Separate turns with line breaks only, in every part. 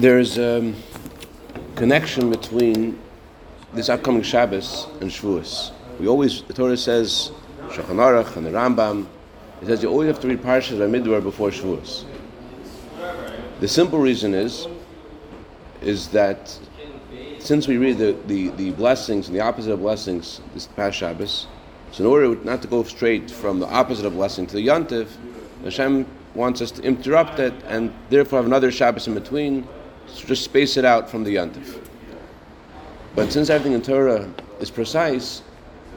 there's a connection between this upcoming Shabbos and Shavuos. We always, the Torah says, Shulchan Aruch and the Rambam, it says you always have to read Parshas Midbar before Shavuos. The simple reason is, is that since we read the, the, the blessings and the opposite of blessings this past Shabbos, so in order not to go straight from the opposite of blessing to the Yontiv, Hashem wants us to interrupt it and therefore have another Shabbos in between, just space it out from the Yontif. But since everything in Torah is precise,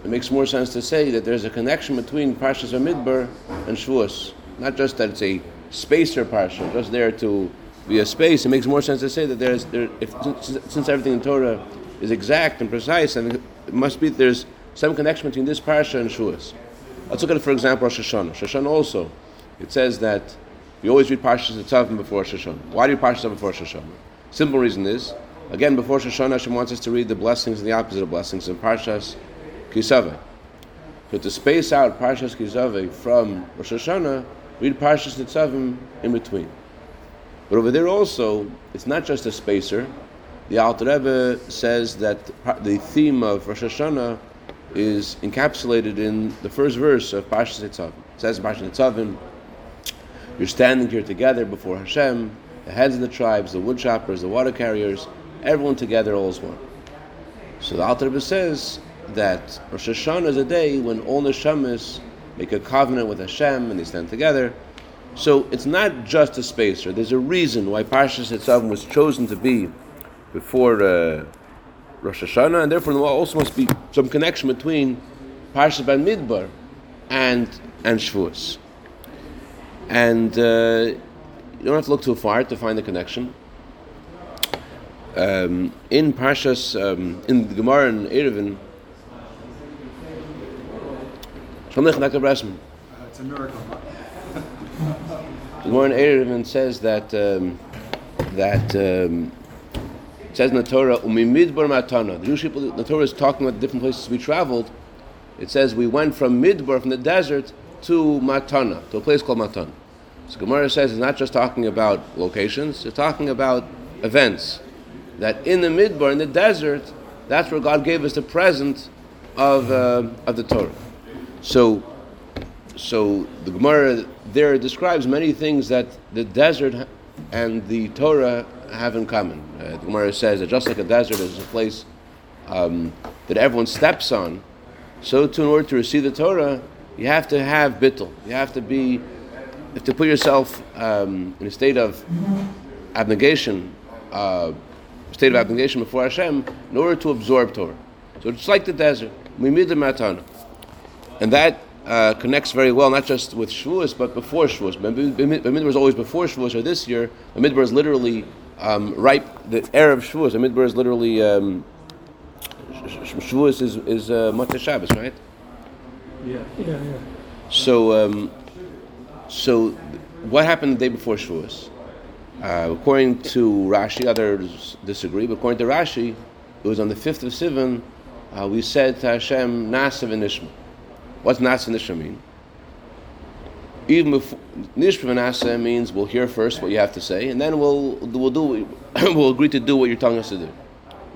it makes more sense to say that there's a connection between Parshas Midbar and Shavuos. Not just that it's a spacer parsha, just there to be a space. It makes more sense to say that there's there, if, since everything in Torah is exact and precise, and it must be there's some connection between this parsha and Shavuos. Let's look at for example. Rosh Hashanah also it says that we always read Parshas Tzavim before Rosh Hashanah. Why do we Parshas before Rosh Hashanah? Simple reason is, again, before Rosh Hashanah, Hashem wants us to read the blessings and the opposite of blessings in Parshas Ki Savo. But to space out Parshas Ki Savo from Rosh Hashanah, read Parshas Tzavim in between. But over there also, it's not just a spacer. The Alter Rebbe says that the theme of Rosh Hashanah is encapsulated in the first verse of Parshas Tzavim. It says Parshas Tzavim, you're standing here together before Hashem, the heads of the tribes, the wood choppers, the water carriers, everyone together, all is one. So the Alter says that Rosh Hashanah is a day when all the neshamas make a covenant with Hashem and they stand together. So it's not just a spacer. There's a reason why Parshas itself was chosen to be before uh, Rosh Hashanah, and therefore there also must be some connection between Parshas Midbar and and Shavuos. And uh, you don't have to look too far to find the connection. Um, in Parshas, um, in the Gemara in Eruvin,
it's a miracle.
the Gemara in Eruvin says that um, that um, it says in the Torah, "Umimidbar matana." The Jewish people, the Torah is talking about the different places we traveled. It says we went from Midbar, from the desert, to Matana, to a place called Matana. So Gemara says it's not just talking about locations, it's talking about events. That in the Midbar, in the desert, that's where God gave us the present of, uh, of the Torah. So, so the Gemara there describes many things that the desert and the Torah have in common. Uh, the Gemara says that just like a desert is a place um, that everyone steps on, so too in order to receive the Torah, you have to have bittul. You have to be, have to put yourself um, in a state of abnegation, uh, state of abnegation before Hashem, in order to absorb Torah. So it's like the desert. And that uh, connects very well, not just with Shavuos, but before Shavuos. Bamidbar is always before Shavuos, or this year, Bamidbar is literally um, right, the Erev Shavuos. Bamidbar is literally, um, Shavuos is, is uh, Shabbos, right?
Yeah, yeah, yeah.
So, um, so what happened the day before Shavuos? Uh, according to Rashi, others disagree, but according to Rashi, it was on the fifth of Sivan. Uh, we said to Hashem, Nasav and Nishma. What's Nasav and Nishma mean? Even before Nishma and Nasa means we'll hear first what you have to say, and then we'll we'll do we'll agree to do what you're telling us to do.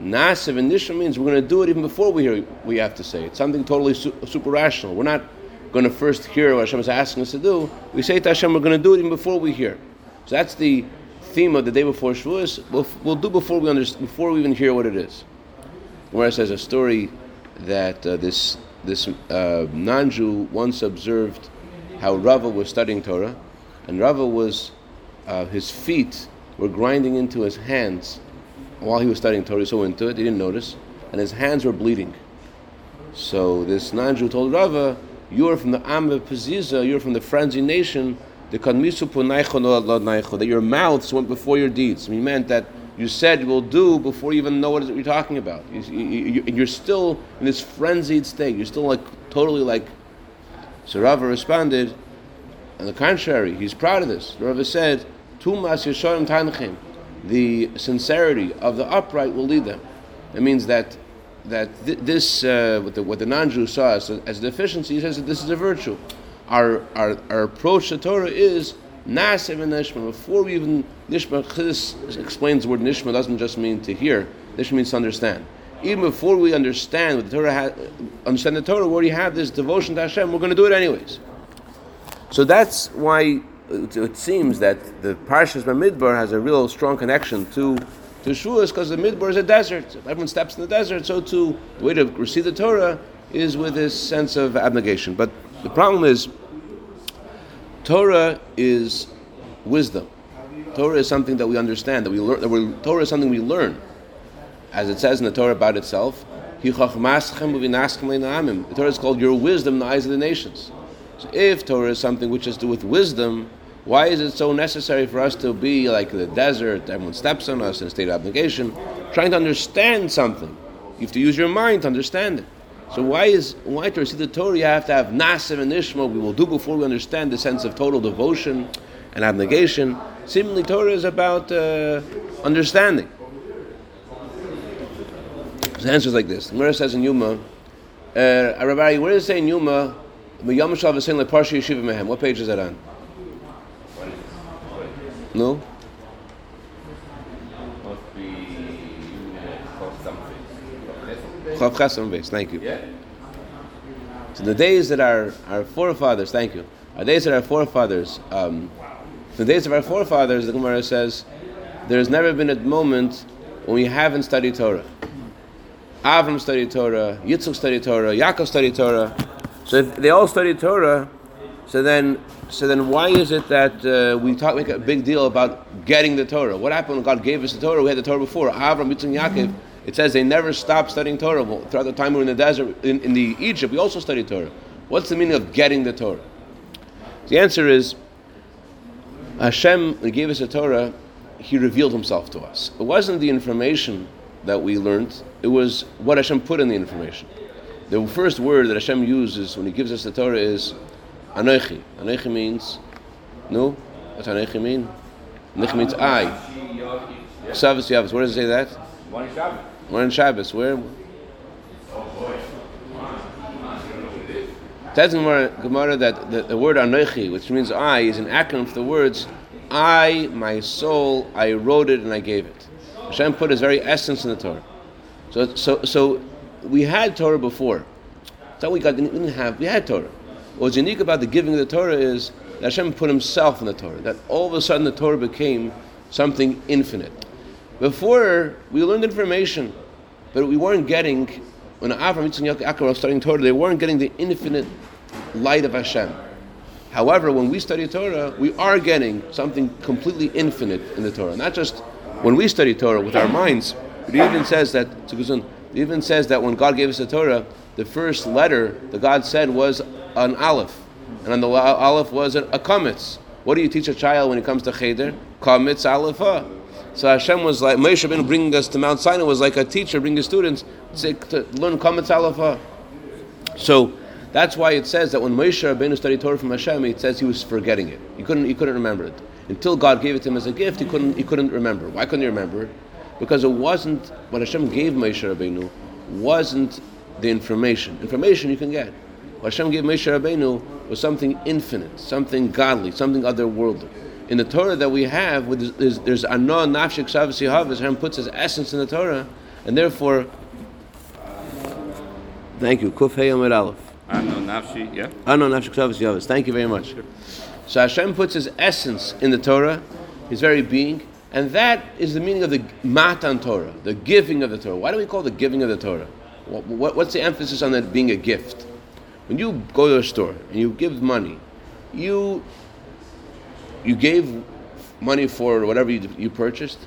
Nasiv and Nishma means we're going to do it even before we hear what we have to say. It's something totally su- super rational. We're not going to first hear what Hashem is asking us to do. We say to Hashem, we're going to do it even before we hear. So that's the theme of the day before Shavuos. We'll, we'll do before we understand, before we even hear what it is. Where it says a story that uh, this this uh, non-Jew once observed how Rava was studying Torah, and Rava was uh, his feet were grinding into his hands while he was studying Torah, so into it, he didn't notice, and his hands were bleeding. So this non-Jew told Rava, "You're from the Am of you're from the frenzied nation. The that your mouths went before your deeds. I mean, meant that you said you will do before you even know what you're talking about. You, you, you, are still in this frenzied state. You're still like totally like." So Rava responded, on the contrary, he's proud of this. Rava said, "Tumas yesharim tanchim." the sincerity of the upright will lead them. It means that that th- this uh, what the, what the non-Jew saw as a, as a deficiency, he says that this is a virtue. Our, our, our approach to Torah is Nasiv and Nishma. Before we even Nishma, Chidis explains the word Nishma doesn't just mean to hear. Nishma means to understand. Even before we understand what the Torah ha- understand the Torah, we already have this devotion to Hashem. We're going to do it anyways. So that's why it, it seems that the Parshas Midbar has a real strong connection to to Shavuos because the Midbar is a desert. If everyone steps in the desert, so too the way to receive the Torah is with this sense of abnegation. But the problem is, Torah is wisdom. Torah is something that we understand, that we learn. That Torah is something we learn, as it says in the Torah about itself. The Torah is called your wisdom in the eyes of the nations. So if Torah is something which has to do with wisdom, why is it so necessary for us to be like the desert? Everyone steps on us in a state of abnegation, trying to understand something. You have to use your mind to understand it. So why is why to receive the Torah you have to have Nasiv and Nishma? We will do before we understand the sense of total devotion and abnegation. Seemingly, Torah is about uh, understanding. The answer is like this. Gemara says in Yoma, uh, Rabbi, where does it say in Yoma, what page is that on? No?
Must be.
Chof beis. Thank you.
Yeah.
So the days that our, our forefathers, thank you, our days that our forefathers, um, the days of our forefathers, the Gemara says, there has never been a moment when we haven't studied Torah. Avram studied Torah, Yitzchak studied Torah, Yaakov studied Torah. So they all studied Torah, so then, so then why is it that uh, we talk, make a big deal about getting the Torah? What happened when God gave us the Torah? We had the Torah before. Avram, Yitzchak, Yaakov. It says they never stopped studying Torah. Throughout the time we were in the desert, in, in the Egypt, we also studied Torah. What's the meaning of getting the Torah? The answer is Hashem, gave us the Torah, He revealed Himself to us. It wasn't the information that we learned, it was what Hashem put in the information. The first word that Hashem uses when He gives us the Torah is Anochi. Anoichi means, no? What's Anochi mean? Anochi means I. Savas Yavas. Where does it say that?
One Shabbat.
We're in Shabbos. Where? Says in Gemara- that the, the word Anoichi, which means I, is an acronym for the words I, my soul, I wrote it and I gave it. Hashem put His very essence in the Torah. So, so, so we had Torah before. How we got. We didn't have. We had Torah. What's unique about the giving of the Torah is that Hashem put Himself in the Torah. That all of a sudden the Torah became something infinite. Before we learned information, but we weren't getting. When Avram, Yitzchak, Yaakov were studying Torah, they weren't getting the infinite light of Hashem. However, when we study Torah, we are getting something completely infinite in the Torah. Not just when we study Torah with our minds, but it even says that it even says that when God gave us the Torah, the first letter that God said was an aleph, and on the aleph was a, a kametz. What do you teach a child when it comes to cheder? Kametz alepha. So Hashem was like Moshe Rabbeinu bringing us to Mount Sinai was like a teacher bringing students to, to learn kametz alepha. So that's why it says that when Moshe Rabbeinu studied Torah from Hashem, it says he was forgetting it. He couldn't, he couldn't remember it until God gave it to him as a gift. He couldn't, he couldn't remember. Why couldn't he remember? Because it wasn't what Hashem gave Moshe Rabbeinu wasn't the information. Information you can get. What Hashem gave Moshe Rabbeinu was something infinite, something godly, something otherworldly. In the Torah that we have, there's, there's Anah Nafshik Savas Yehav, Hashem puts his essence in the Torah, and therefore, thank you, Kuf Hey Amud Aleph.
I know Nafshi, yeah.
Anah Nafshik Savas Yehav. Thank you very much. So Hashem puts his essence in the Torah, his very being, and that is the meaning of the Matan Torah, the giving of the Torah. Why do we call it the giving of the Torah? What, what, what's the emphasis on that being a gift? When you go to a store and you give money, you you gave money for whatever you, you purchased,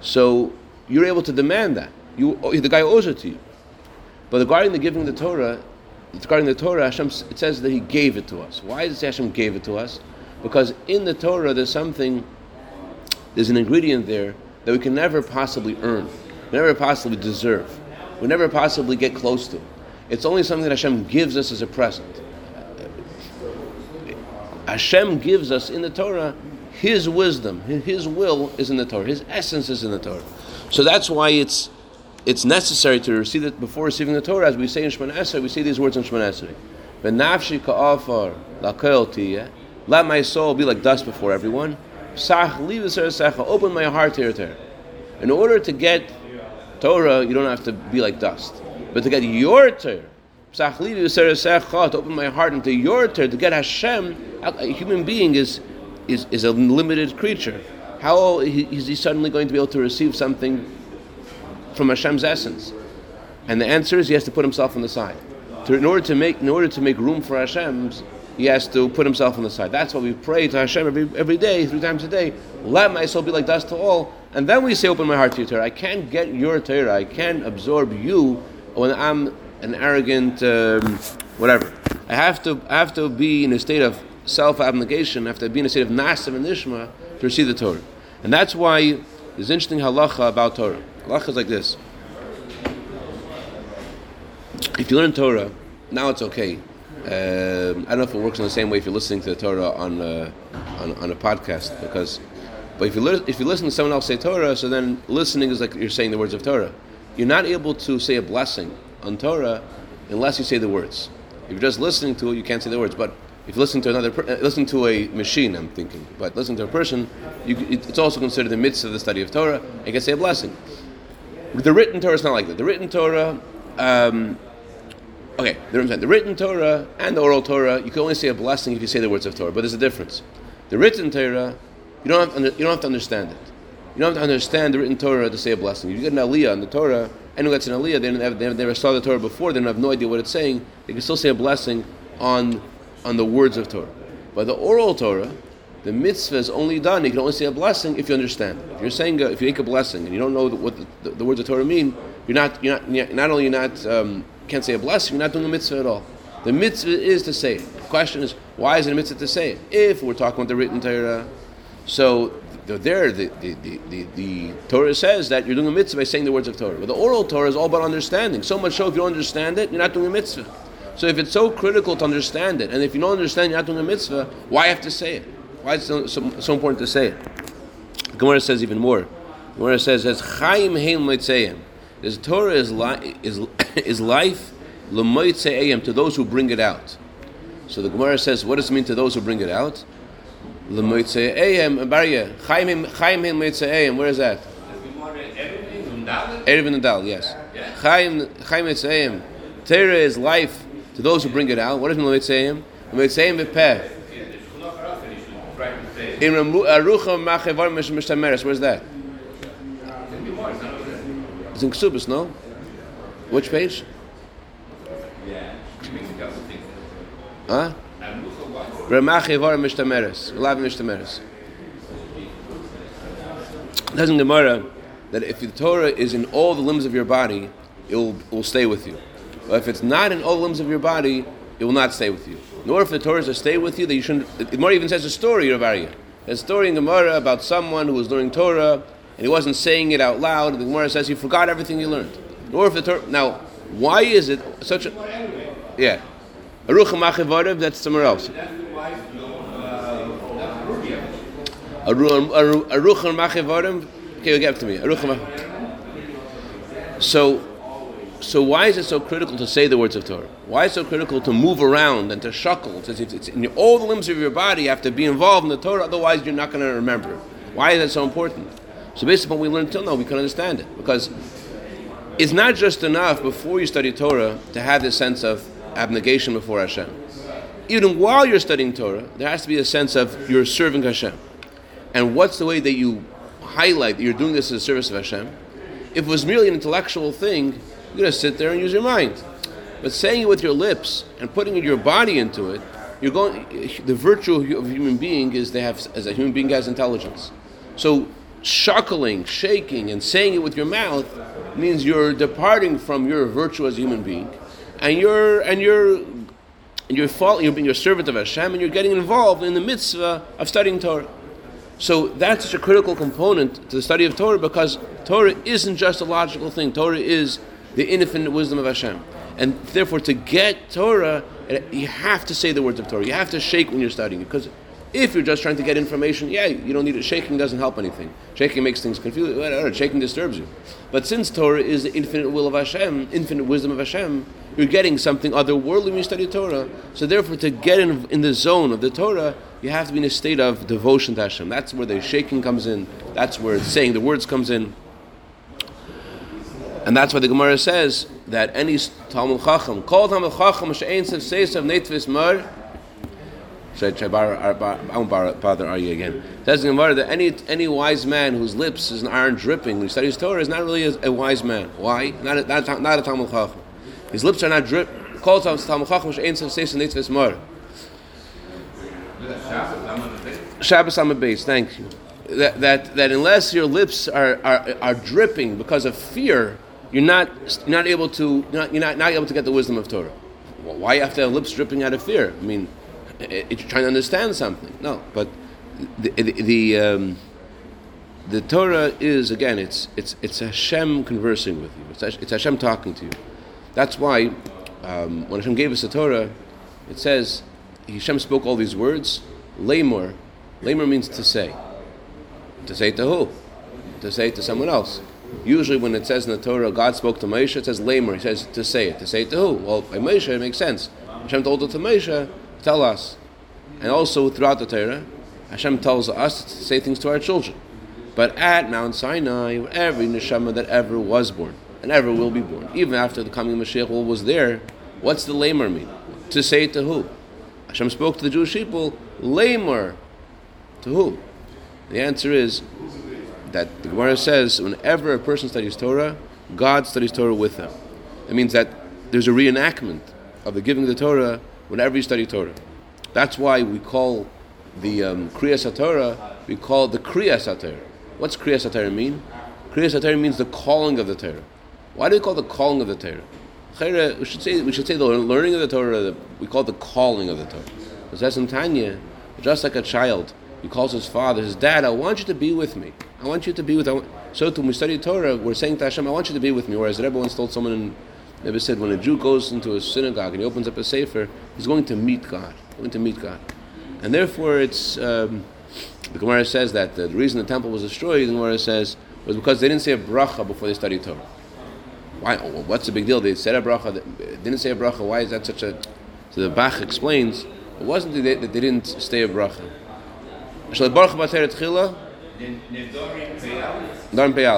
so you're able to demand that. You, the guy owes it to you. But regarding the giving the Torah, regarding the Torah, Hashem, it says that He gave it to us. Why does Hashem gave it to us? Because in the Torah, there's something, there's an ingredient there that we can never possibly earn, never possibly deserve, we never possibly get close to. It's only something that Hashem gives us as a present. Hashem gives us in the Torah His wisdom, His will is in the Torah, His essence is in the Torah. So that's why it's it's necessary to receive it before receiving the Torah. As we say in Shemoneh Esrei, we say these words in Shemoneh Esrei. V'nafshi ka'afar Let my soul be like dust before everyone. V'ser secha. Open my heart to your Torah. In order to get Torah, you don't have to be like dust. But to get your Torah, to open my heart into your Torah, to get Hashem, a human being is, is, is a limited creature. How is he suddenly going to be able to receive something from Hashem's essence? And the answer is he has to put himself on the side. In order to make in order to make room for Hashem's, he has to put himself on the side. That's why we pray to Hashem every, every day, three times a day. Let my soul be like dust to all, and then we say, "Open my heart to your Torah." I can't get your Torah. I can't absorb you when I'm an arrogant um, whatever. I have to I have to be in a state of self abnegation. I have to be in a state of nasav and nishma to receive the Torah, and that's why there's interesting halacha about Torah. Halacha is like this if you learn Torah, now it's okay. Um, I don't know if it works in the same way if you're listening to the Torah on, uh, on, on a podcast, because, but if you li- if you listen to someone else say Torah, so then listening is like you're saying the words of Torah. You're not able to say a blessing on Torah unless you say the words. If you're just listening to it, you can't say the words. But if you listen to another, per- uh, listen to a machine, I'm thinking, but listen to a person, you, it- it's also considered the midst of the study of Torah. You can say a blessing. The written Torah is not like that. The written Torah. Um, Okay, the written Torah and the oral Torah, you can only say a blessing if you say the words of Torah, but there's a difference. The written Torah, you don't have, to, you don't have to understand it. You don't have to understand the written Torah to say a blessing. If you get an aliyah in the Torah, anyone gets an aliyah, they, never, they never saw the Torah before, they don't have no idea what it's saying, they can still say a blessing on, on the words of Torah. But the oral Torah, the mitzvah is only done, you can only say a blessing if you understand. If you're saying, a, if you make a blessing and you don't know what the, the, the words of Torah mean, you're not, you're not, not only you're not, um, can't say a blessing, you're not doing a mitzvah at all. The mitzvah is to say it. The question is, why is it a mitzvah to say it? If we're talking about the written Torah, so there, the, the, the, the, Torah says that you're doing a mitzvah by saying the words of Torah. But the oral Torah is all about understanding. So much so, if you don't understand it, you're not doing a mitzvah. So if it's so critical to understand it, and if you don't understand, you're not doing a mitzvah, why have to say it? Why is it so, so, important to say it? Gemara says even more. Gemara says, "As Chaim Heim Mitzayim." This Torah is, li- is, is life to those who bring it out. So the Gemara says, what does it mean to those who bring it out? L'moitze'ayim, Barya, chaim chaim moitze'ayim, where is that? Erev and Nadal, yes. Chaim chaim moitze'ayim. Torah is life to those who bring it out. What is moitze'ayim? Moitze'ayim v'peh. In Arucha Machevar Mishtameres, where's that? It's in Ksubis, no? Which page? Huh? Ramachevar Mishtameres. Lav Mishtameres. Says in Gemara that if the Torah is in all the limbs of your body, it will, will stay with you. But if it's not in all the limbs of your body, it will not stay with you. Nor if the Torah is to stay with you, that you shouldn't. The Gemara even says a story, Rav Aryeh. There's a story in Gemara about someone who was learning Torah and he wasn't saying it out loud. The Gemara says he forgot everything he learned. Nor if the Torah. Now, why is it such a. Yeah. Machevarev, that's somewhere else. Arucha Machevarev. Okay, you'll get to me. Arucha So, so why is it so critical to say the words of Torah? Why is it so critical to move around and to shuckle? It's, it's, it's in all the limbs of your body, you have to be involved in the Torah, otherwise you're not going to remember. Why is that so important? So based upon what we learned till now, we can understand it. Because it's not just enough before you study Torah to have this sense of abnegation before Hashem. Even while you're studying Torah, there has to be a sense of you're serving Hashem. And what's the way that you highlight that you're doing this in the service of Hashem? If it was merely an intellectual thing, you're going to sit there and use your mind. But saying it with your lips and putting your body into it, you're going. The virtue of a human being is they have, as a human being has intelligence. So shuckling, shaking, and saying it with your mouth means you're departing from your virtue as a human being, and you're and you're and you're following, you're being a servant of Hashem, and you're getting involved in the mitzvah of studying Torah. So that's such a critical component to the study of Torah because Torah isn't just a logical thing. Torah is the infinite wisdom of Hashem, and therefore to get Torah, eh, you have to say the words of Torah. You have to shake when you're studying it because If you're just trying to get information, yeah, you don't need it. Shaking doesn't help anything. Shaking makes things confusing. Whatever, Shaking disturbs you. But since Torah is the infinite will of Hashem, infinite wisdom of Hashem, you're getting something otherworldly when you study Torah. So therefore, to get in, in the zone of the Torah, you have to be in a state of devotion to Hashem. That's where the shaking comes in. That's where saying the words comes in. And that's why the Gemara says that any Talmud Chacham, called Talmud Chacham, She'ein Sev Seisav Neitvis Mar, should I borrow, I won't bother argue again. Says the Gemara that any any wise man whose lips is an iron dripping, who studies Torah, is not really a, a wise man. Why? Not a, not, a, not a Talmud Chacham. His lips are not drip. Called Talmud Chacham She'ein Sev Seisav Neitvis Shabbos on the base. Thank you. That, that, that unless your lips are, are, are dripping because of fear, you're not, you're not able to you're not, you're not, not able to get the wisdom of Torah. Why have lips dripping out of fear? I mean, it, it, trying to understand something. No, but the the the, um, the Torah is again it's it's it's Hashem conversing with you. It's, it's Hashem talking to you. That's why um, when Hashem gave us the Torah, it says Hashem spoke all these words. Lamor, lamor means to say. To say to who? To say to someone else. Usually, when it says in the Torah, God spoke to Moshe, it says lamor. He says to say it. To say to who? Well, by Moshe, it makes sense. Hashem told it to Moshe, tell us. And also throughout the Torah, Hashem tells us to say things to our children. But at Mount Sinai, every neshama that ever was born and ever will be born, even after the coming of Mashiach was there, what's the lamer mean? To say it to who? Hashem spoke to the Jewish people, lamer. To who? The answer is that the Gemara says whenever a person studies Torah, God studies Torah with them. It means that there's a reenactment of the giving of the Torah whenever you study Torah. That's why we call the um, Kriyas Torah, we call the Kriyas Torah. What's Kriyas Torah mean? Kriyas Torah means the calling of the Torah. Why do we call it the calling of the Torah? We should say we should say the learning of the Torah. We call it the calling of the Torah. Because that's in Tanya, just like a child he calls his father, his dad, I want you to be with me. I want you to be with me. So when we study Torah, we're saying to Hashem, I want you to be with me. Whereas the Rebbe once told someone, in, Rebbe said, when a Jew goes into a synagogue and he opens up a sefer, he's going to meet God. Going to meet God. And therefore, it's um, the Gemara says that the reason the temple was destroyed, the Gemara says, was because they didn't say a bracha before they studied Torah. Why? What's the big deal? They said a bracha, they didn't say a bracha. Why is that such a? So the Bach explains, it wasn't that they, that they didn't stay a bracha.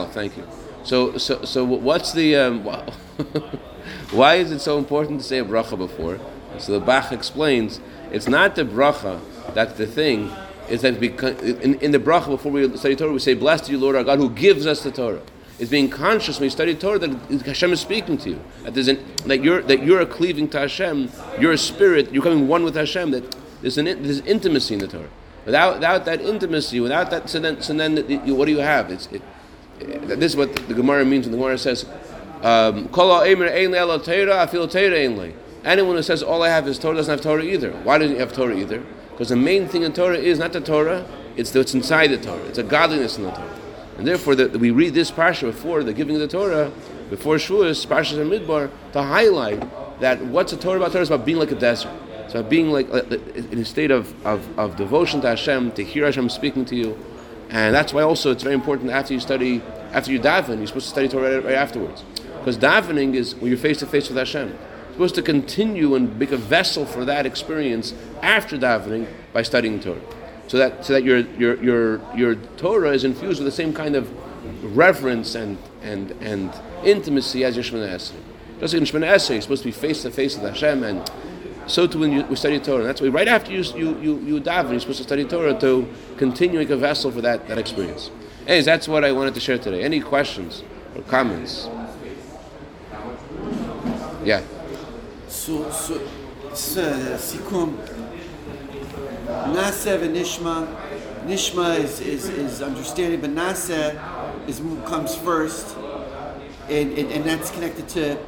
Thank you. So, so, so what's the, um, why is it so important to say a bracha before? So the Bach explains, it's not the bracha that's the thing, it's that because, in, in the bracha before we study Torah, we say, Blessed you, Lord our God, who gives us the Torah. It's being conscious when you study Torah that Hashem is speaking to you. That, there's an, that, you're, that you're cleaving to Hashem, you're a spirit, you're coming one with Hashem, that there's, an, there's intimacy in the Torah. Without, without that intimacy, without that, so then, so then what do you have? It's, it, this is what the Gemara means when the Gemara says, um, Anyone who says all I have is Torah doesn't have Torah either. Why doesn't he have Torah either? Because the main thing in Torah is not the Torah, it's what's inside the Torah. It's a godliness in the Torah. And therefore, the, we read this parsha before the giving of the Torah, before Shavuos, Parshas and Midbar, to highlight that what's a Torah about Torah is about being like a desert. So being like in a state of, of, of devotion to Hashem, to hear Hashem speaking to you, and that's why also it's very important after you study, after you daven, you're supposed to study Torah right afterwards, because davening is when you're face to face with Hashem. You're supposed to continue and make a vessel for that experience after davening by studying Torah, so that so that your your your your Torah is infused with the same kind of reverence and and and intimacy as your Shemoneh Esrei. Just like in Shemoneh Esrei, you're supposed to be face to face with Hashem and so too when you, we study Torah. That's why right after you you you, you daven, you're supposed to study Torah to continue like a vessel for that, that experience. Anyways, that's what I wanted to share today. Any questions or comments? Yeah.
So so so sikum Naseh and Nishma. Nishma is, is, is understanding, but Naseh is comes first, and, and, and that's connected to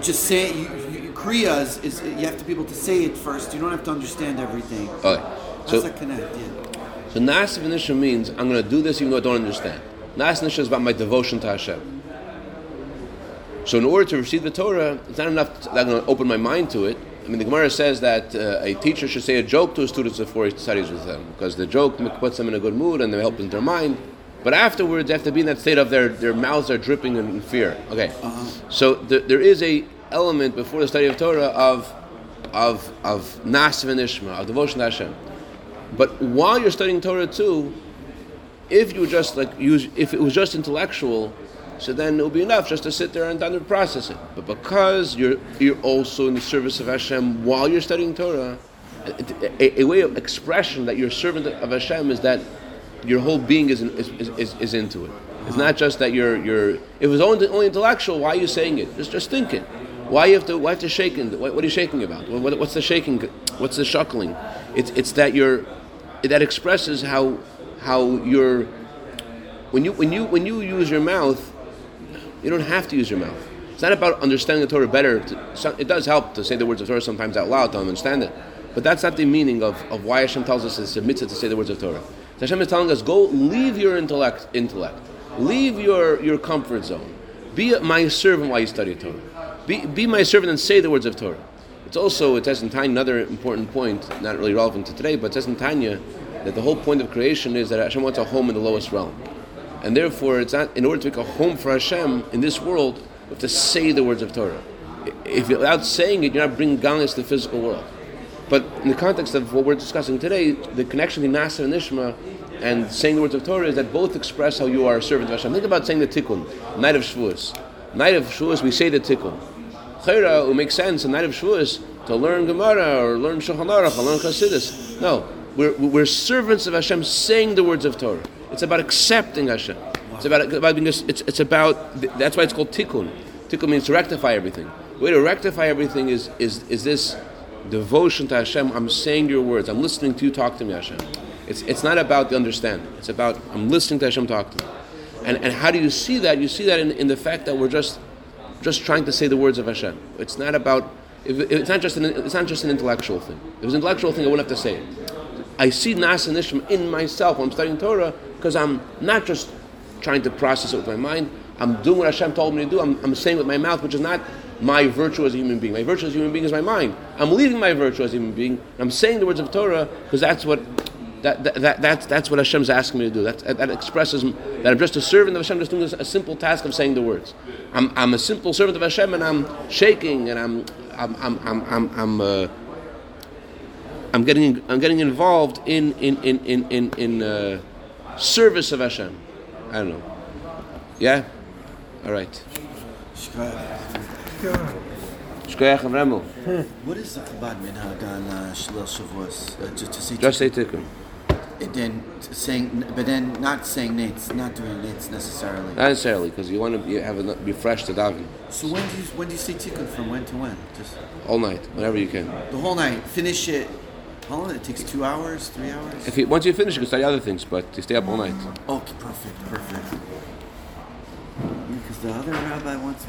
just say you, you, kriyas is you have to be able to say it first. You don't have to understand everything.
Okay.
So
So,
connect. Yeah.
so Nas V'Nisha means I'm going to do this even though I don't understand. Nas V'Nisha is about my devotion to Hashem. So in order to receive the Torah, it's not enough that I'm going to open my mind to it. I mean, the Gemara says that uh, a teacher should say a joke to his students before he studies with them, because the joke puts them in a good mood and they help in their mind. But afterwards, they have to be in that state of their, their mouths are dripping in fear. Okay, so th- there is a element before the study of Torah of of of nas v'nishma, of devotion to Hashem. But while you're studying Torah too, if you just like use, if it was just intellectual, so then it'll be enough just to sit there and to process it. But because you're you're also in the service of Hashem while you're studying Torah, a, a, way of expression that you're servant of Hashem is that your whole being is, in, is, is, is, is into it. It's not just that you're you're. If it was only, only intellectual, why are you saying it? Just just think it. Why you have to why have to shake it? What, what are you shaking about? What, what's the shaking? What's the shuckling? It's it's that you're that expresses how how you're when you when you when you use your mouth, you don't have to use your mouth. It's not about understanding the Torah better. It does help to say the words of Torah sometimes out loud to understand it, but that's not the meaning of, of why Hashem tells us it's a mitzvah to say the words of Torah. So Hashem is telling us, go leave your intellect, intellect, leave your, your comfort zone, be my servant while you study Torah, be, be my servant and say the words of Torah. It's also it says in Tanya another important point, not really relevant to today, but it says in Tanya that the whole point of creation is that Hashem wants a home in the lowest realm. And therefore, it's not in order to make a home for Hashem in this world, you have to say the words of Torah. If without saying it, you're not bringing godliness to the physical world. But in the context of what we're discussing today, the connection between Nasa and Nishma and saying the words of Torah is that both express how you are a servant of Hashem. Think about saying the Tikkun, night of Shavuos. Night of Shavuos, we say the Tikkun. Chayra, it would make sense in night of Shavuos to learn Gemara or learn Shulchan Aruch or learn Chassidus. No, we're, we're servants of Hashem saying the words of Torah. It's about accepting Hashem. It's about, about being. It's, it's about. That's why it's called tikkun. Tikkun means to rectify everything. The way to rectify everything is is is this devotion to Hashem. I'm saying your words. I'm listening to you talk to me, Hashem. It's it's not about the understanding. It's about I'm listening to Hashem talk to me. And and how do you see that? You see that in, in the fact that we're just just trying to say the words of Hashem. It's not about. It's not just an it's not just an intellectual thing. If it was an intellectual thing, I wouldn't have to say it. I see Nas and in myself when I'm studying Torah because I'm not just trying to process it with my mind. I'm doing what Hashem told me to do. I'm, I'm saying with my mouth, which is not my virtue as a human being. My virtue as a human being is my mind. I'm leaving my virtue as a human being. I'm saying the words of Torah because that's what that, that, that, that's, that's what Hashem's asking me to do. That, that expresses that I'm just a servant of Hashem, just doing a simple task of saying the words. I'm, I'm a simple servant of Hashem, and I'm shaking, and I'm I'm I'm I'm I'm, I'm uh, I'm getting I'm getting involved in in in in in, in uh, service of Hashem. I don't know. Yeah. All right. Shkoyach Avremo.
What is the Chabad minhag on uh, Shalil Shavuos? Uh, just to say,
Just say tikkun.
and then saying, but then not saying nates, not doing nates necessarily.
Not necessarily, because you want to be, have a, be fresh to daven
So when do you when do you say tikkun from when to when? Just
all night, whenever you can.
the whole night. Finish it. It takes two hours, three hours.
If you, once you finish, you can study other things, but you stay up all night.
Okay, perfect, perfect. Because the other rabbi wants me.